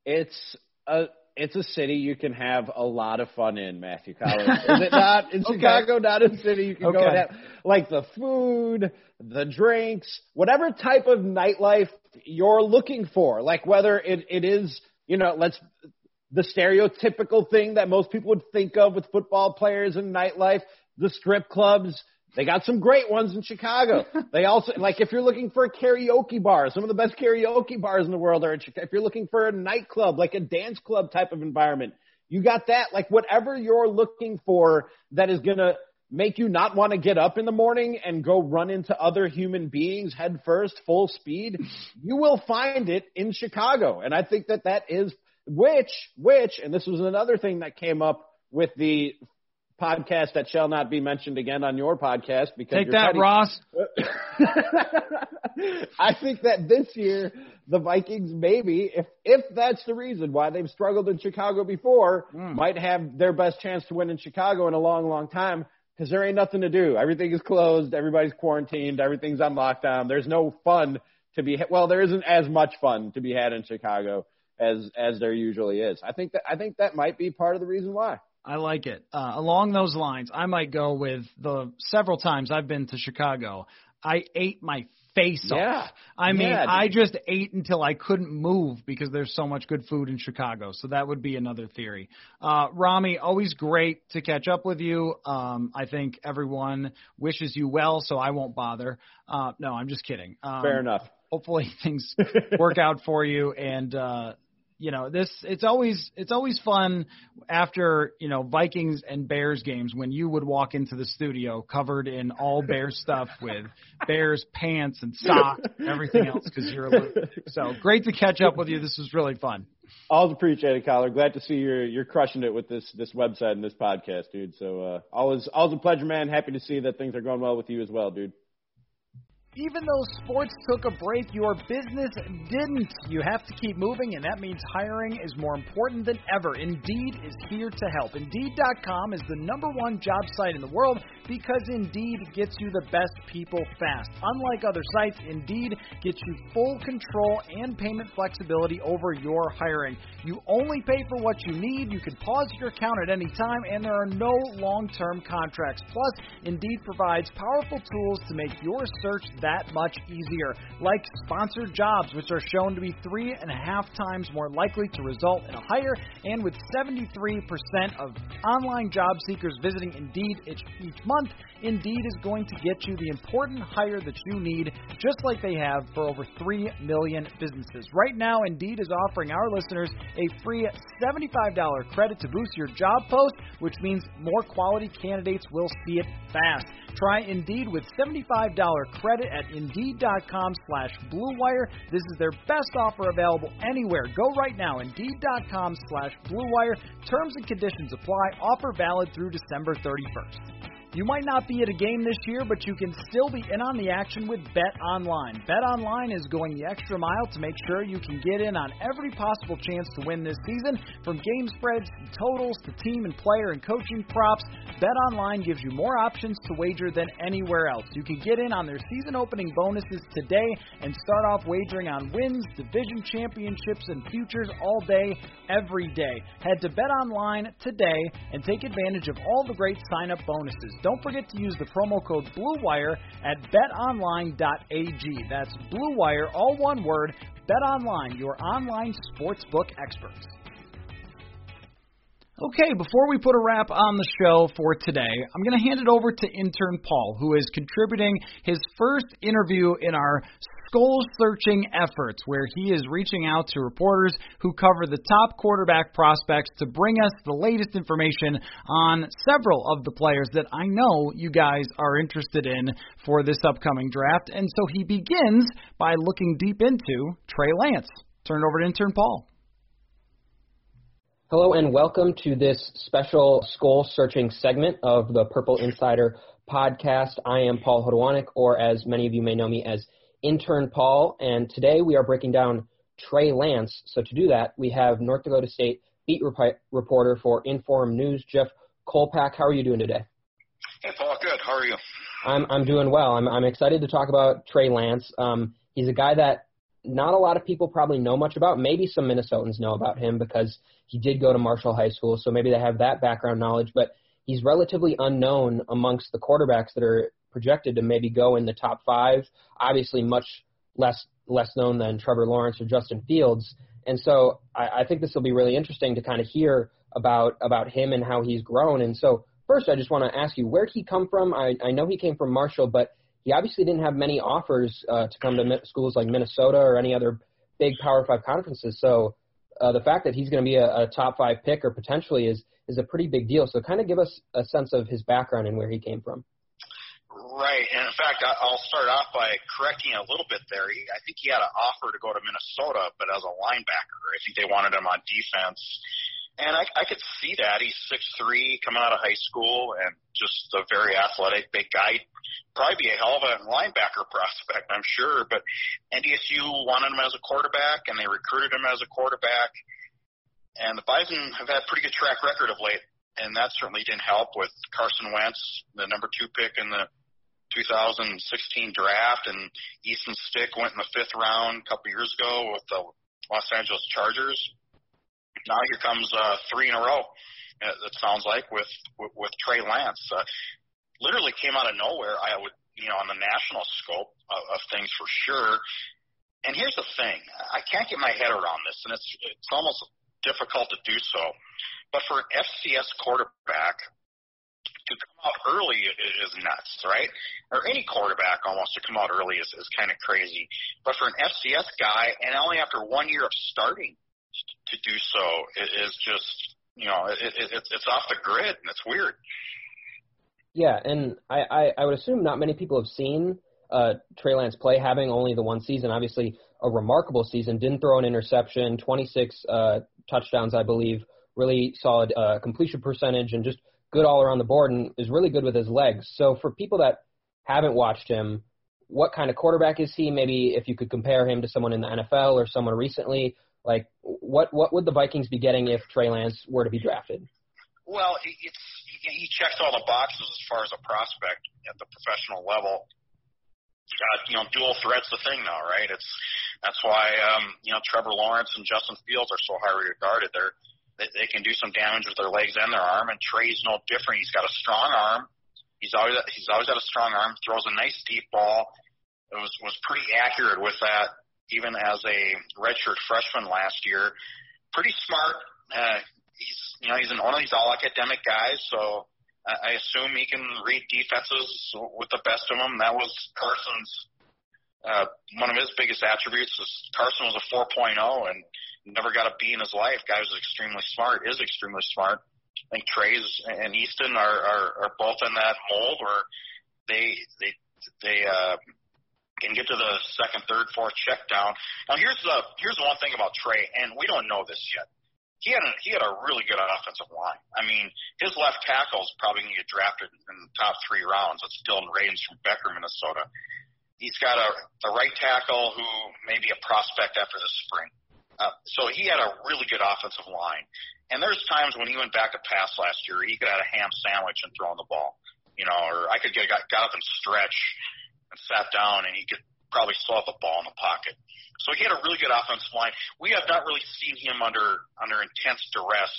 Speaker 2: It's a it's a city you can have a lot of fun in, Matthew Coller. Is it not? In
Speaker 1: Okay.
Speaker 2: Chicago, not a city you can go
Speaker 1: Okay.
Speaker 2: and have like the food, the drinks, whatever type of nightlife you're looking for. Like whether it, it is, you know, let's the stereotypical thing that most people would think of with football players and nightlife, the strip clubs. They got some great ones in Chicago. They also like if you're looking for a karaoke bar, some of the best karaoke bars in the world are in Chicago. If you're looking for a nightclub, like a dance club type of environment, you got that. Like whatever you're looking for that is gonna make you not want to get up in the morning and go run into other human beings head first, full speed, you will find it in Chicago. And I think that that is which, which, and this was another thing that came up with the podcast that shall not be mentioned again on your podcast because
Speaker 1: Take that,
Speaker 2: petty.
Speaker 1: Ross.
Speaker 2: I think that this year the Vikings maybe, if if that's the reason why they've struggled in Chicago before,
Speaker 1: Hmm.
Speaker 2: might have their best chance to win in Chicago in a long, long time because there ain't nothing to do. Everything is closed. Everybody's quarantined. Everything's on lockdown. There's no fun to be well. There isn't as much fun to be had in Chicago as as there usually is. I think that I think that might be part of the reason why.
Speaker 1: I like it. Uh, along those lines, I might go with the several times I've been to Chicago. I ate my face
Speaker 2: Yeah.
Speaker 1: off. I mean,
Speaker 2: Yeah,
Speaker 1: I just ate until I couldn't move because there's so much good food in Chicago. So that would be another theory. Uh, Rami, always great to catch up with you. Um, I think everyone wishes you well, so I won't bother. Uh, no, I'm just kidding. Um,
Speaker 2: Fair enough.
Speaker 1: hopefully things work out for you and uh you know this it's always it's always fun after you know Vikings and Bears games when you would walk into the studio covered in all Bears stuff with Bears pants and socks and everything else because you're a so great to catch up with you this was really fun
Speaker 2: Always appreciate it, Coller. Glad to see you're you're crushing it with this this website and this podcast, dude. So uh, always always a pleasure, man. Happy to see that things are going well with you as well, dude.
Speaker 1: Even though sports took a break, your business didn't. You have to keep moving, and that means hiring is more important than ever. Indeed is here to help. Indeed.com is the number one job site in the world because Indeed gets you the best people fast. Unlike other sites, Indeed gets you full control and payment flexibility over your hiring. You only pay for what you need. You can pause your account at any time, and there are no long term contracts. Plus, Indeed provides powerful tools to make your search that much easier, like sponsored jobs, which are shown to be three and a half times more likely to result in a hire. And with 73% of online job seekers visiting Indeed each, each month, Indeed is going to get you the important hire that you need, just like they have for over 3 million businesses. Right now, Indeed is offering our listeners a free $75 credit to boost your job post, which means more quality candidates will see it fast. Try Indeed with $75 credit at Indeed.com slash BlueWire. This is their best offer available anywhere. Go right now, Indeed.com slash BlueWire. Terms and conditions apply. Offer valid through December 31st. You might not be at a game this year, but you can still be in on the action with Bet Online. Bet Online is going the extra mile to make sure you can get in on every possible chance to win this season. From game spreads to totals to team and player and coaching props, Bet Online gives you more options to wager than anywhere else. You can get in on their season opening bonuses today and start off wagering on wins, division championships, and futures all day, every day. Head to Bet Online today and take advantage of all the great sign up bonuses. Don't forget to use the promo code BLUEWIRE at betonline.ag. That's BLUEWIRE, all one word. BetOnline, your online sportsbook experts. Okay, before we put a wrap on the show for today, I'm going to hand it over to intern Paul, who is contributing his first interview in our Skol searching efforts, where he is reaching out to reporters who cover the top quarterback prospects to bring us the latest information on several of the players that I know you guys are interested in for this upcoming draft. And so he begins by looking deep into Trey Lance. Turn it over to intern Paul.
Speaker 7: Hello and welcome to this special Skol searching segment of the Purple Insider podcast. I am Paul Hodwanek, or as many of you may know me as Intern Paul, and today we are breaking down Trey Lance. So to do that, we have North Dakota State beat rep- reporter for Inform News, Jeff Kolpack. How are you doing today?
Speaker 8: Hey, Paul. Good. How are you?
Speaker 7: I'm I'm doing well. I'm I'm excited to talk about Trey Lance. Um, he's a guy that not a lot of people probably know much about. Maybe some Minnesotans know about him because he did go to Marshall High School, so maybe they have that background knowledge. But he's relatively unknown amongst the quarterbacks that are projected to maybe go in the top five. Obviously, much less less known than Trevor Lawrence or Justin Fields. And so I, I think this will be really interesting to kind of hear about about him and how he's grown. And so first, I just want to ask you where he come from. I, I know he came from Marshall, but he obviously didn't have many offers uh, to come to schools like Minnesota or any other big Power Five conferences. So uh, the fact that he's going to be a, a top five pick or potentially is is a pretty big deal. So kind of give us a sense of his background and where he came from.
Speaker 8: Right. And in fact, I'll start off by correcting a little bit there. I think he had an offer to go to Minnesota, but as a linebacker. I think they wanted him on defense. And I, I could see that. He's six three, coming out of high school, and just a very athletic, big guy. Probably be a hell of a linebacker prospect, I'm sure. But NDSU wanted him as a quarterback, and they recruited him as a quarterback. And the Bison have had a pretty good track record of late, and that certainly didn't help with Carson Wentz, the number two pick in the 2016 draft, and Easton Stick went in the fifth round a couple years ago with the Los Angeles Chargers. Now here comes uh, three in a row. Uh, it sounds like with with, with Trey Lance. Uh, literally came out of nowhere. I would, you know, on the national scope of, of things for sure. And here's the thing: I can't get my head around this, and it's it's almost difficult to do so. But for an FCS quarterback to come out early is nuts, right? Or any quarterback almost to come out early is, is kind of crazy. But for an FCS guy, and only after one year of starting to do so, is just you know it, it, it's it's off the grid and it's weird.
Speaker 7: Yeah, and I, I, I would assume not many people have seen uh, Trey Lance play, having only the one season. Obviously, a remarkable season. Didn't throw an interception, 26 uh, touchdowns, I believe. Really solid uh, completion percentage, and just good all around the board and is really good with his legs. So for people that haven't watched him, what kind of quarterback is he? Maybe if you could compare him to someone in the NFL or someone recently, like what what would the Vikings be getting if Trey Lance were to be drafted?
Speaker 8: Well, it's he checks all the boxes as far as a prospect at the professional level. Uh, you know, dual threat's the thing now, right? It's that's why um, you know Trevor Lawrence and Justin Fields are so highly regarded. They're they, they can do some damage with their legs and their arm. And Trey's no different. He's got a strong arm. He's always he's always got a strong arm. Throws a nice deep ball. It was was pretty accurate with that, even as a redshirt freshman last year. Pretty smart. Uh, he's you know he's an, one of these all academic guys, so I assume he can read defenses with the best of them. That was Carson's uh, one of his biggest attributes. Was Carson was a 4.0, and never got a B in his life. Guy was extremely smart, is extremely smart. I think Trey's and Easton are, are, are both in that mold where they they they uh, can get to the second, third, fourth check down. Now here's the here's the one thing about Trey, and we don't know this yet. He had a, he had a really good offensive line. I mean, his left tackle is probably going to get drafted in the top three rounds. It's Dillon Radunz from Becker, Minnesota. He's got a, a right tackle who may be a prospect after the spring. So he had a really good offensive line. And there's times when he went back to pass last year, he could have a ham sandwich and thrown the ball, you know, or I could get got, got up and stretch and sat down and he could probably still have the ball in the pocket. So he had a really good offensive line. We have not really seen him under under intense duress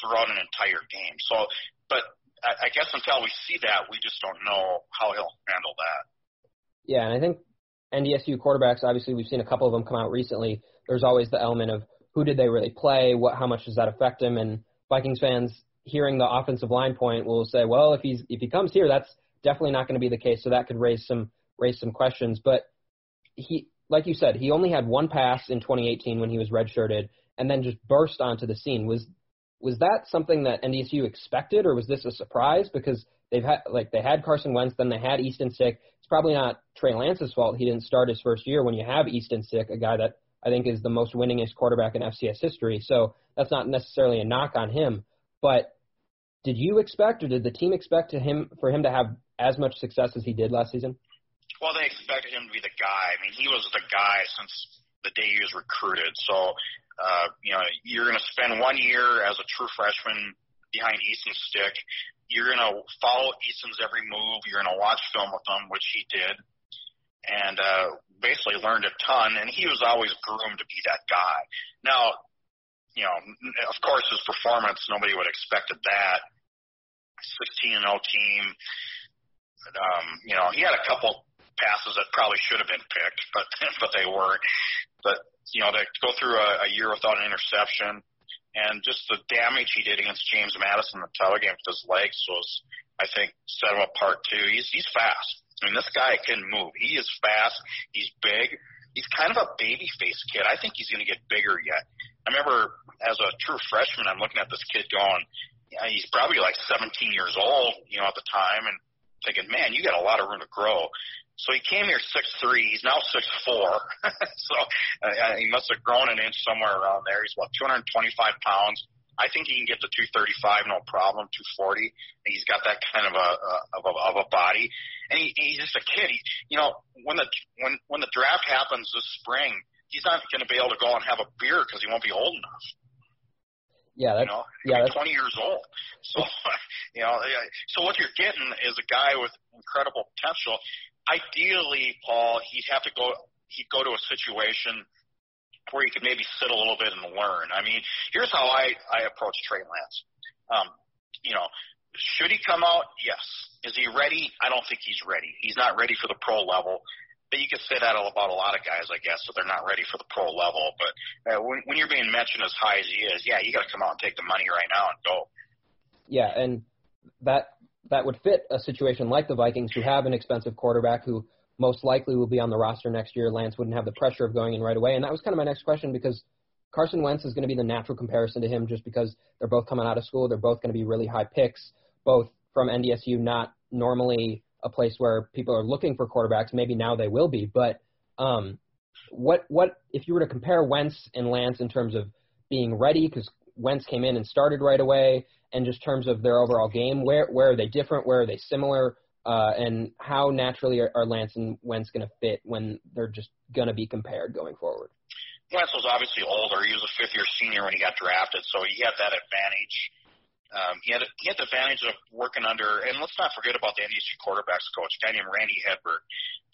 Speaker 8: throughout an entire game. So, but I, I guess until we see that, we just don't know how he'll handle that.
Speaker 7: Yeah, and I think NDSU quarterbacks, obviously, we've seen a couple of them come out recently there's always the element of who did they really play, what how much does that affect him, and Vikings fans hearing the offensive line point will say, well, if he's if he comes here, that's definitely not going to be the case. So that could raise some raise some questions. But he, like you said, he only had one pass in 2018 when he was redshirted, and then just burst onto the scene. Was was that something that NDSU expected, or was this a surprise? Because they've had like they had Carson Wentz, then they had Easton Stick. It's probably not Trey Lance's fault he didn't start his first year when you have Easton Stick, a guy that I think is the most winningest quarterback in FCS history. So that's not necessarily a knock on him. But did you expect, or did the team expect to him for him to have as much success as he did last season?
Speaker 8: Well, they expected him to be the guy. I mean, he was the guy since the day he was recruited. So, uh, you know, you're going to spend one year as a true freshman behind Easton Stick. You're going to follow Easton's every move. You're going to watch film with him, which he did and uh, basically learned a ton. And he was always groomed to be that guy. Now, you know, of course, his performance nobody would expected that. 16 and 0 team. Um, you know, he had a couple passes that probably should have been picked, but but they weren't. But you know, to go through a, a year without an interception and just the damage he did against James Madison in the title game with his legs was, I think, set him apart too. He's he's fast. I mean, this guy can move. He is fast. He's big. He's kind of a baby face kid. I think he's going to get bigger yet. I remember as a true freshman, I'm looking at this kid going, yeah, he's probably like 17 years old, you know, at the time, and thinking, man, you got a lot of room to grow. So he came here six three. He's now six four. so uh, he must have grown an inch somewhere around there. He's about 225 pounds. I think he can get to 235, no problem. 240. He's got that kind of a of a, of a body, and he, he's just a kid. He, you know, when the when when the draft happens this spring, he's not going to be able to go and have a beer because he won't be old enough.
Speaker 7: Yeah, that's
Speaker 8: you know,
Speaker 7: yeah, that's
Speaker 8: 20 years old. So, you know, so what you're getting is a guy with incredible potential. Ideally, Paul, he'd have to go. He'd go to a situation where he could maybe sit a little bit and learn. I mean, here's how I I approach Trey Lance. Um, you know, should he come out? Yes. Is he ready? I don't think he's ready. He's not ready for the pro level. But you could say that about a lot of guys, I guess, so they're not ready for the pro level. But uh, when, when you're being mentioned as high as he is, yeah, you got to come out and take the money right now and go.
Speaker 7: Yeah, and that that would fit a situation like the Vikings, who have an expensive quarterback who most likely will be on the roster next year. Lance wouldn't have the pressure of going in right away, and that was kind of my next question because Carson Wentz is going to be the natural comparison to him, just because they're both coming out of school, they're both going to be really high picks, both from NDSU, not normally a place where people are looking for quarterbacks. Maybe now they will be, but um, what what if you were to compare Wentz and Lance in terms of being ready? Because Wentz came in and started right away, and just terms of their overall game, where where are they different? Where are they similar? Uh, and how naturally are, are Lance and Wentz going to fit when they're just going to be compared going forward?
Speaker 8: Wentz was obviously older. He was a fifth year senior when he got drafted, so he had that advantage um, he had he had the advantage of working under, and let's not forget about the NDSU quarterbacks coach, a guy named Randy Hedberg.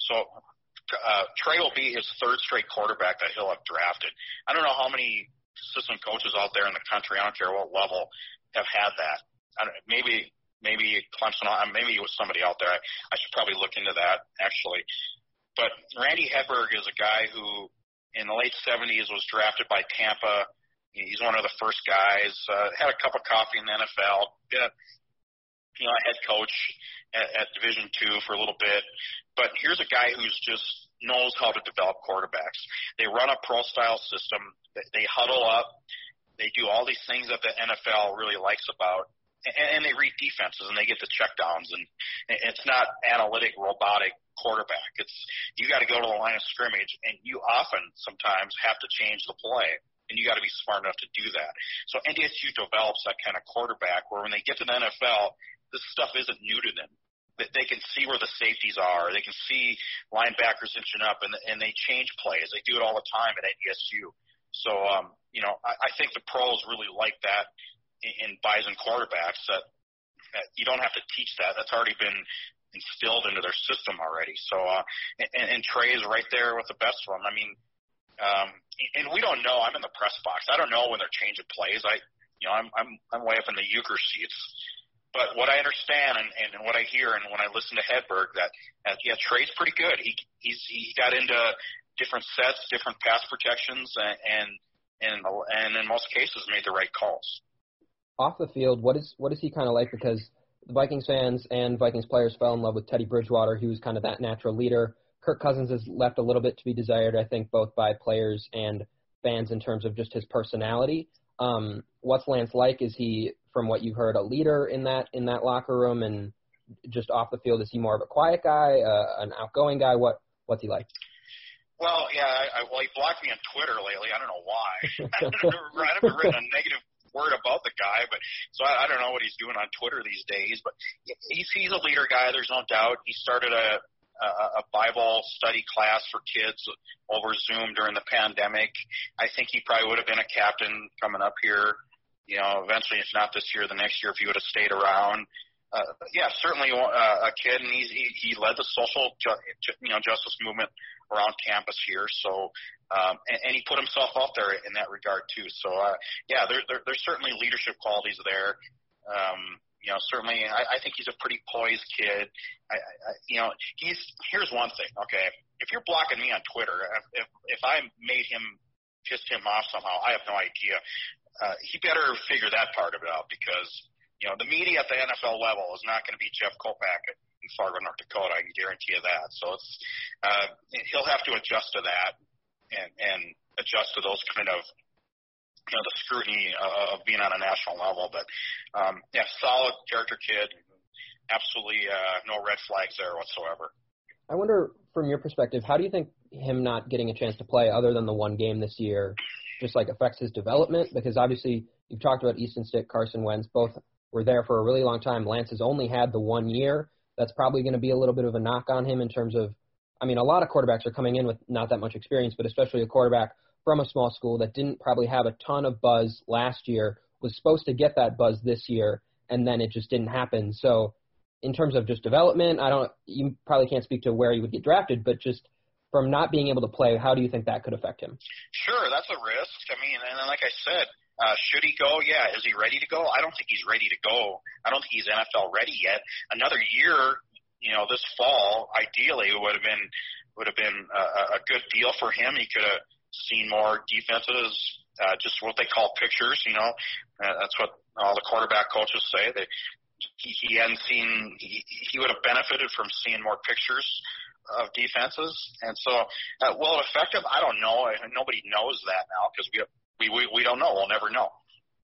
Speaker 8: So uh, Trey will be his third straight quarterback that he'll have drafted. I don't know how many assistant coaches out there in the country, I don't care what level, have had that. I don't, maybe maybe Clemson, uh, maybe it was somebody out there. I, I should probably look into that actually. But Randy Hedberg is a guy who, in the late 70s, was drafted by Tampa He's one of the first guys. Uh, had a cup of coffee in the NFL. Yeah, you know, head coach at, at Division Two for a little bit. But here's a guy who's just knows how to develop quarterbacks. They run a pro style system. They, they huddle up. They do all these things that the NFL really likes about, and, and they read defenses and they get the checkdowns. And it's not analytic, robotic quarterback. It's you got to go to the line of scrimmage, and you often sometimes have to change the play and you got to be smart enough to do that. So NDSU develops that kind of quarterback where when they get to the NFL, this stuff isn't new to them. They can see where the safeties are. They can see linebackers inching up, and and they change plays. They do it all the time at NDSU. So um, you know, I, I think the pros really like that in, Bison quarterbacks. That, that you don't have to teach that. That's already been instilled into their system already. So uh, and, and Trey is right there with the best them. I mean, um, and we don't know. I'm in the press box. I don't know when they're changing plays. I, you know, I'm I'm I'm way up in the Uecker seats. But what I understand and, and what I hear and when I listen to Hedberg that uh, yeah Trey's pretty good. He he's he got into different sets, different pass protections, and and and in most cases made the right calls.
Speaker 7: Off the field, what is what is he kind of like? Because the Vikings fans and Vikings players fell in love with Teddy Bridgewater. He was kind of that natural leader. Kirk Cousins has left a little bit to be desired, I think, both by players and fans in terms of just his personality. Um, what's Lance like? Is he, from what you've heard, a leader in that in that locker room, and just off the field, is he more of a quiet guy, uh, an outgoing guy? What what's he like?
Speaker 8: Well, yeah, I, I, well, he blocked me on Twitter lately. I don't know why. I haven't written a negative word about the guy, but so I, I don't know what he's doing on Twitter these days. But he's he's a leader guy. There's no doubt. He started a a, a Bible study class for kids over Zoom during the pandemic. I think he probably would have been a captain coming up here. You know, eventually, if not this year, the next year, if he would have stayed around. Uh, yeah, certainly uh, a kid, and he's, he he led the social ju- you know justice movement around campus here. So, um, and, and he put himself out there in that regard too. So, uh, yeah, there, there there's certainly leadership qualities there. Um, you know, certainly, I, I think he's a pretty poised kid. I, I, you know, he's here's one thing. Okay, if you're blocking me on Twitter, if if I made him pissed him off somehow, I have no idea. Uh, he better figure that part of it out because you know the media at the NFL level is not going to be Jeff Kolpack in Fargo, North Dakota. I can guarantee you that. So it's uh, he'll have to adjust to that and and adjust to those kind of you know the scrutiny of being on a national level. But um, yeah, solid character kid. Absolutely uh, no red flags there whatsoever.
Speaker 7: I wonder, from your perspective, how do you think him not getting a chance to play, other than the one game this year, just like affects his development? Because obviously, you've talked about Easton Stick, Carson Wentz, both were there for a really long time. Lance has only had the one year. That's probably going to be a little bit of a knock on him in terms of, I mean, a lot of quarterbacks are coming in with not that much experience, but especially a quarterback from a small school that didn't probably have a ton of buzz last year was supposed to get that buzz this year, and then it just didn't happen. So, in terms of just development, I don't. You probably can't speak to where he would get drafted, but just from not being able to play, how do you think that could affect him?
Speaker 8: Sure, that's a risk. I mean, and like I said, uh, should he go? Yeah. Is he ready to go? I don't think he's ready to go. I don't think he's NFL ready yet. Another year, you know, this fall, ideally, would have been would have been a, a good deal for him. He could have seen more defenses, uh, just what they call pictures. You know, uh, that's what all the quarterback coaches say. They he, hadn't seen. He, he would have benefited from seeing more pictures of defenses, and so uh, will it affect him? I don't know. Nobody knows that now because we we, we we don't know. We'll never know.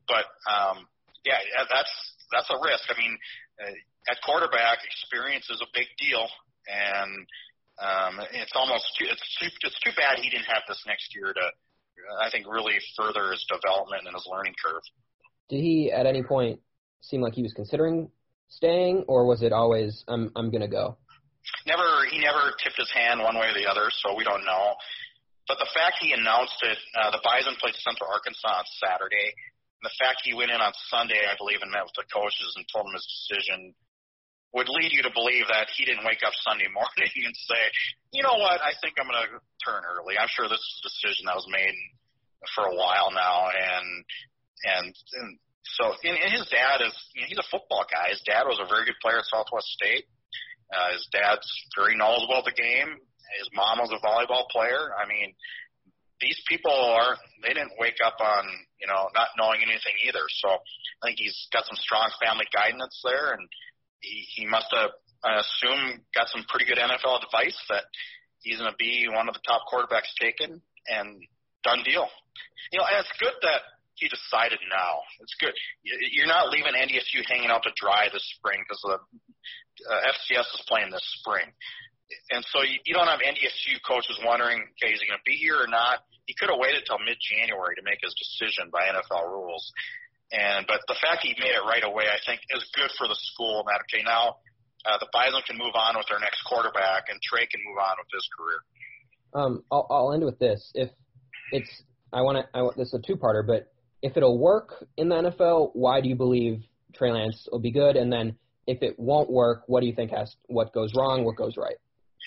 Speaker 8: But um, yeah, that's that's a risk. I mean, uh, at quarterback, experience is a big deal, and um, it's almost too, it's too it's too bad he didn't have this next year to, I think, really further his development and his learning curve.
Speaker 7: Did he at any point seem like he was considering staying, or was it always I'm I'm gonna go?
Speaker 8: Never. He never tipped his hand one way or the other, so we don't know. But the fact he announced it, uh, the Bison played Central Arkansas on Saturday. And the fact he went in on Sunday, I believe, and met with the coaches and told them his decision would lead you to believe that he didn't wake up Sunday morning and say, you know what, I think I'm going to turn early. I'm sure this is a decision that was made for a while now. And, and, and so, and, his dad is, you know, he's a football guy. His dad was a very good player at Southwest State. Uh, his dad's very knowledgeable of the game. His mom was a volleyball player. I mean, these people are they didn't wake up on you know not knowing anything either. So I think he's got some strong family guidance there, and he, he must have I assume got some pretty good NFL advice that he's going to be one of the top quarterbacks taken, and done deal. You know, and it's good that he decided now. It's good. You're not leaving NDSU hanging out to dry this spring because the uh, FCS is playing this spring and so you, you don't have NDSU coaches wondering, okay, is he going to be here or not? He could have waited till mid-January to make his decision by NFL rules. And but the fact he made it right away, I think, is good for the school. That okay, now uh, the Bison can move on with their next quarterback, and Trey can move on with his career.
Speaker 7: Um, I'll, I'll end with this. If it's, I want to, I want this is a two-parter, but if it'll work in the NFL, why do you believe Trey Lance will be good? And then if it won't work, what do you think has, what goes wrong, what goes right?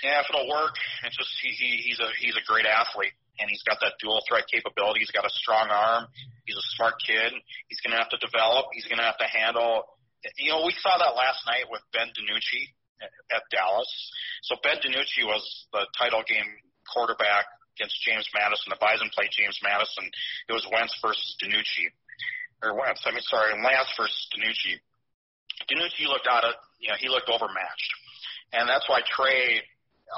Speaker 8: Yeah, if it'll work, it's just he, he he's a he's a great athlete and he's got that dual threat capability. He's got a strong arm. He's a smart kid. He's going to have to develop. He's going to have to handle. You know, we saw that last night with Ben DiNucci at Dallas. So Ben DiNucci was the title game quarterback against James Madison. The Bison played James Madison. It was Wentz versus DiNucci, or Wentz. I mean, sorry, Lance versus DiNucci. DiNucci looked out of, you know, he looked overmatched, and that's why Trey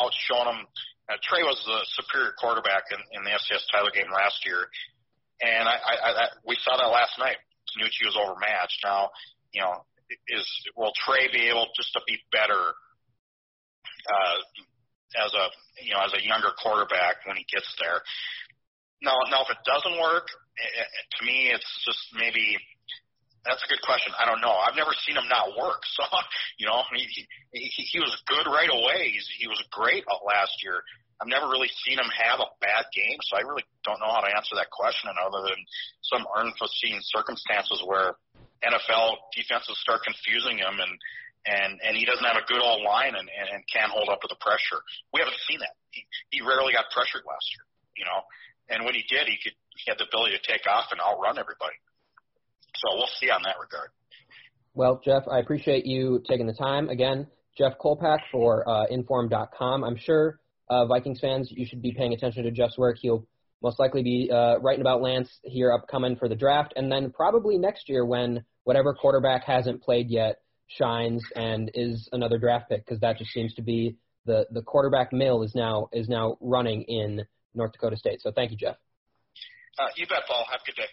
Speaker 8: outshone them. Uh, Trey was the superior quarterback in, in the FCS title game last year, and I, I, I we saw that last night. DiNucci was overmatched. Now, you know, is will Trey be able just to be better uh, as a you know as a younger quarterback when he gets there? Now, now if it doesn't work, it, it, to me, it's just maybe that's a good question. I don't know. I've never seen him not work. So, you know, he he, he was good right away. He's, he was great last year. I've never really seen him have a bad game, so I really don't know how to answer that question other than some unforeseen circumstances where NFL defenses start confusing him and and and he doesn't have a good old line and, and, and can't hold up to the pressure. We haven't seen that. He, he rarely got pressured last year, you know. And when he did, he could he had the ability to take off and outrun everybody. So we'll see on that regard.
Speaker 7: Well, Jeff, I appreciate you taking the time. Again, Jeff Kolpack for uh, Inforum.com. I'm sure uh, Vikings fans, you should be paying attention to Jeff's work. He'll most likely be uh, writing about Lance here upcoming for the draft, and then probably next year when whatever quarterback hasn't played yet shines and is another draft pick, because that just seems to be the the quarterback mill is now is now running in North Dakota State. So thank you, Jeff.
Speaker 8: Uh, you bet, Paul. Have a good day.